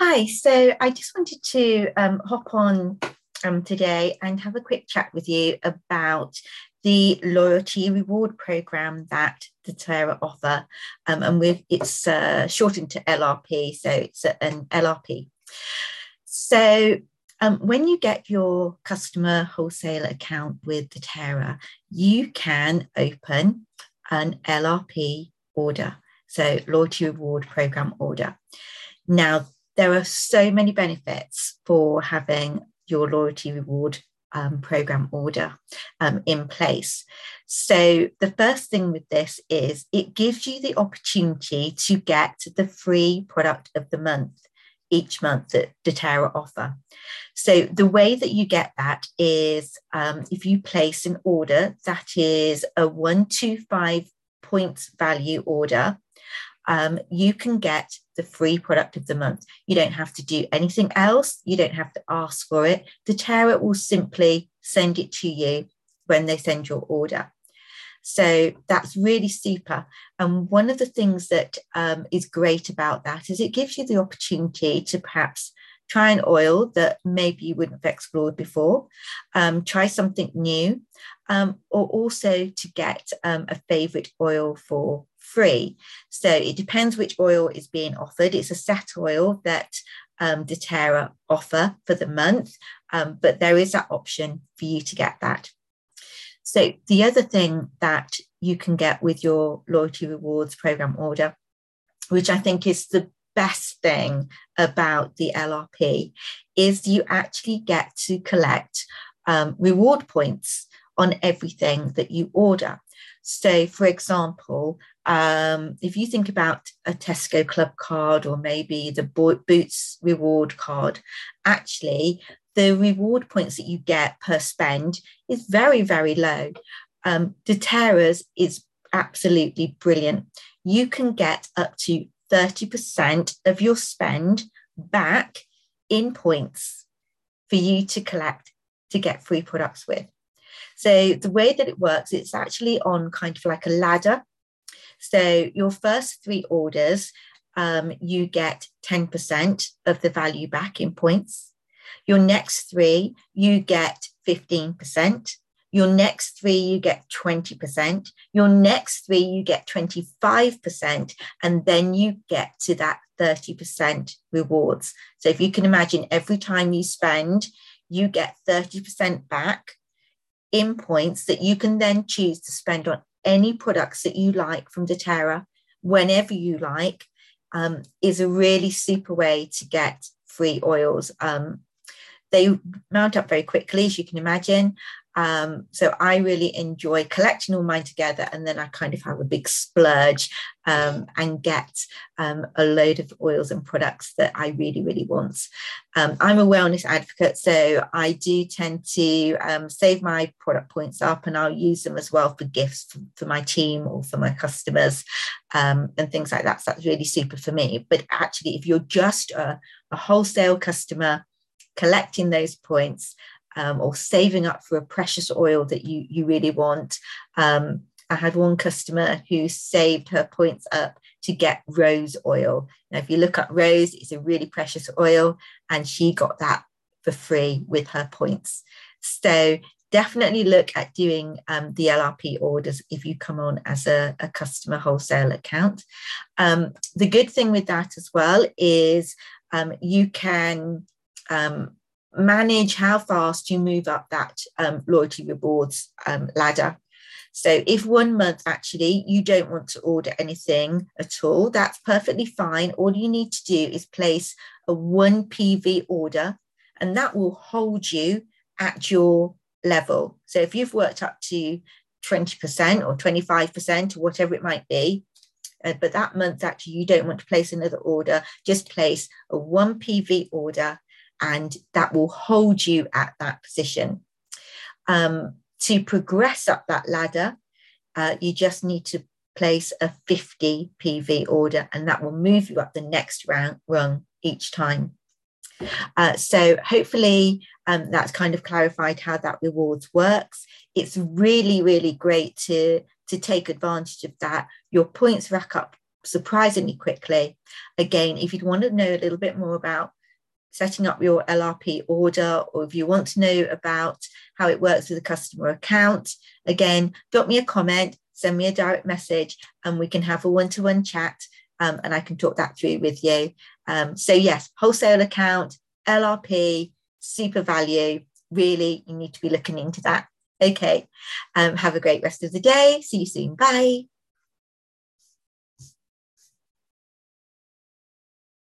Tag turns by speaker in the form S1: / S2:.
S1: Hi, so I just wanted to um, hop on um, today and have a quick chat with you about the loyalty reward program that doTERRA offer. Um, and with it's uh, shortened to LRP, so it's an LRP. So um, when you get your customer wholesale account with doTERRA, you can open an LRP order, so loyalty reward program order. Now, there are so many benefits for having your loyalty reward um, program order um, in place. So, the first thing with this is it gives you the opportunity to get the free product of the month each month that doTERRA offer. So, the way that you get that is um, if you place an order that is a 125 points value order, um, you can get the free product of the month. You don't have to do anything else. You don't have to ask for it. The doTERRA will simply send it to you when they send your order. So that's really super. And one of the things that um, is great about that is it gives you the opportunity to perhaps try an oil that maybe you wouldn't have explored before, um, try something new, um, or also to get um, a favorite oil for free. So it depends which oil is being offered. It's a set oil that um, doTERRA offer for the month, um, but there is that option for you to get that. So the other thing that you can get with your loyalty rewards program order, which I think is the best thing about the LRP, is you actually get to collect um, reward points on everything that you order. So, for example, um, if you think about a Tesco Club card or maybe the Boots reward card, actually, the reward points that you get per spend is very, very low. Um, doTERRA's is absolutely brilliant. You can get up to 30% of your spend back in points for you to collect to get free products with. So the way that it works, it's actually on kind of like a ladder. So your first three orders, um, you get 10% of the value back in points. Your next three, you get 15%. Your next three, you get 20%. Your next three, you get 25%. And then you get to that 30% rewards. So if you can imagine every time you spend, you get 30% back in points that you can then choose to spend on any products that you like from doTERRA whenever you like um, is a really super way to get free oils. Um, they mount up very quickly, as you can imagine. Um, so I really enjoy collecting all mine together and then I kind of have a big splurge um, and get um, a load of oils and products that I really, really want. Um, I'm a wellness advocate, so I do tend to um, save my product points up and I'll use them as well for gifts for, for my team or for my customers um, and things like that. So that's really super for me. But actually, if you're just a, a wholesale customer, collecting those points um, or saving up for a precious oil that you, you really want. Um, I had one customer who saved her points up to get rose oil. Now, if you look at rose, it's a really precious oil, and she got that for free with her points. So definitely look at doing um, the LRP orders if you come on as a, a customer wholesale account. Um, the good thing with that as well is um, you can um, manage how fast you move up that um, loyalty rewards um, ladder. So, if one month actually you don't want to order anything at all, that's perfectly fine. All you need to do is place a 1 PV order, and that will hold you at your level. So, if you've worked up to 20% or 25% or whatever it might be, uh, but that month actually you don't want to place another order, just place a 1 PV order and that will hold you at that position. Um, to progress up that ladder, uh, you just need to place a 50 PV order, and that will move you up the next round rung each time. Uh, so hopefully um, that's kind of clarified how that rewards works. It's really, really great to to take advantage of that. Your points rack up surprisingly quickly. Again, if you'd want to know a little bit more about setting up your LRP order, or if you want to know about how it works with a customer account, again, drop me a comment, send me a direct message, and we can have a one to one chat um, and I can talk that through with you. Um, so, yes, wholesale account, LRP, super value. really, you need to be looking into that. Okay, um, have a great rest of the day. See you soon. Bye.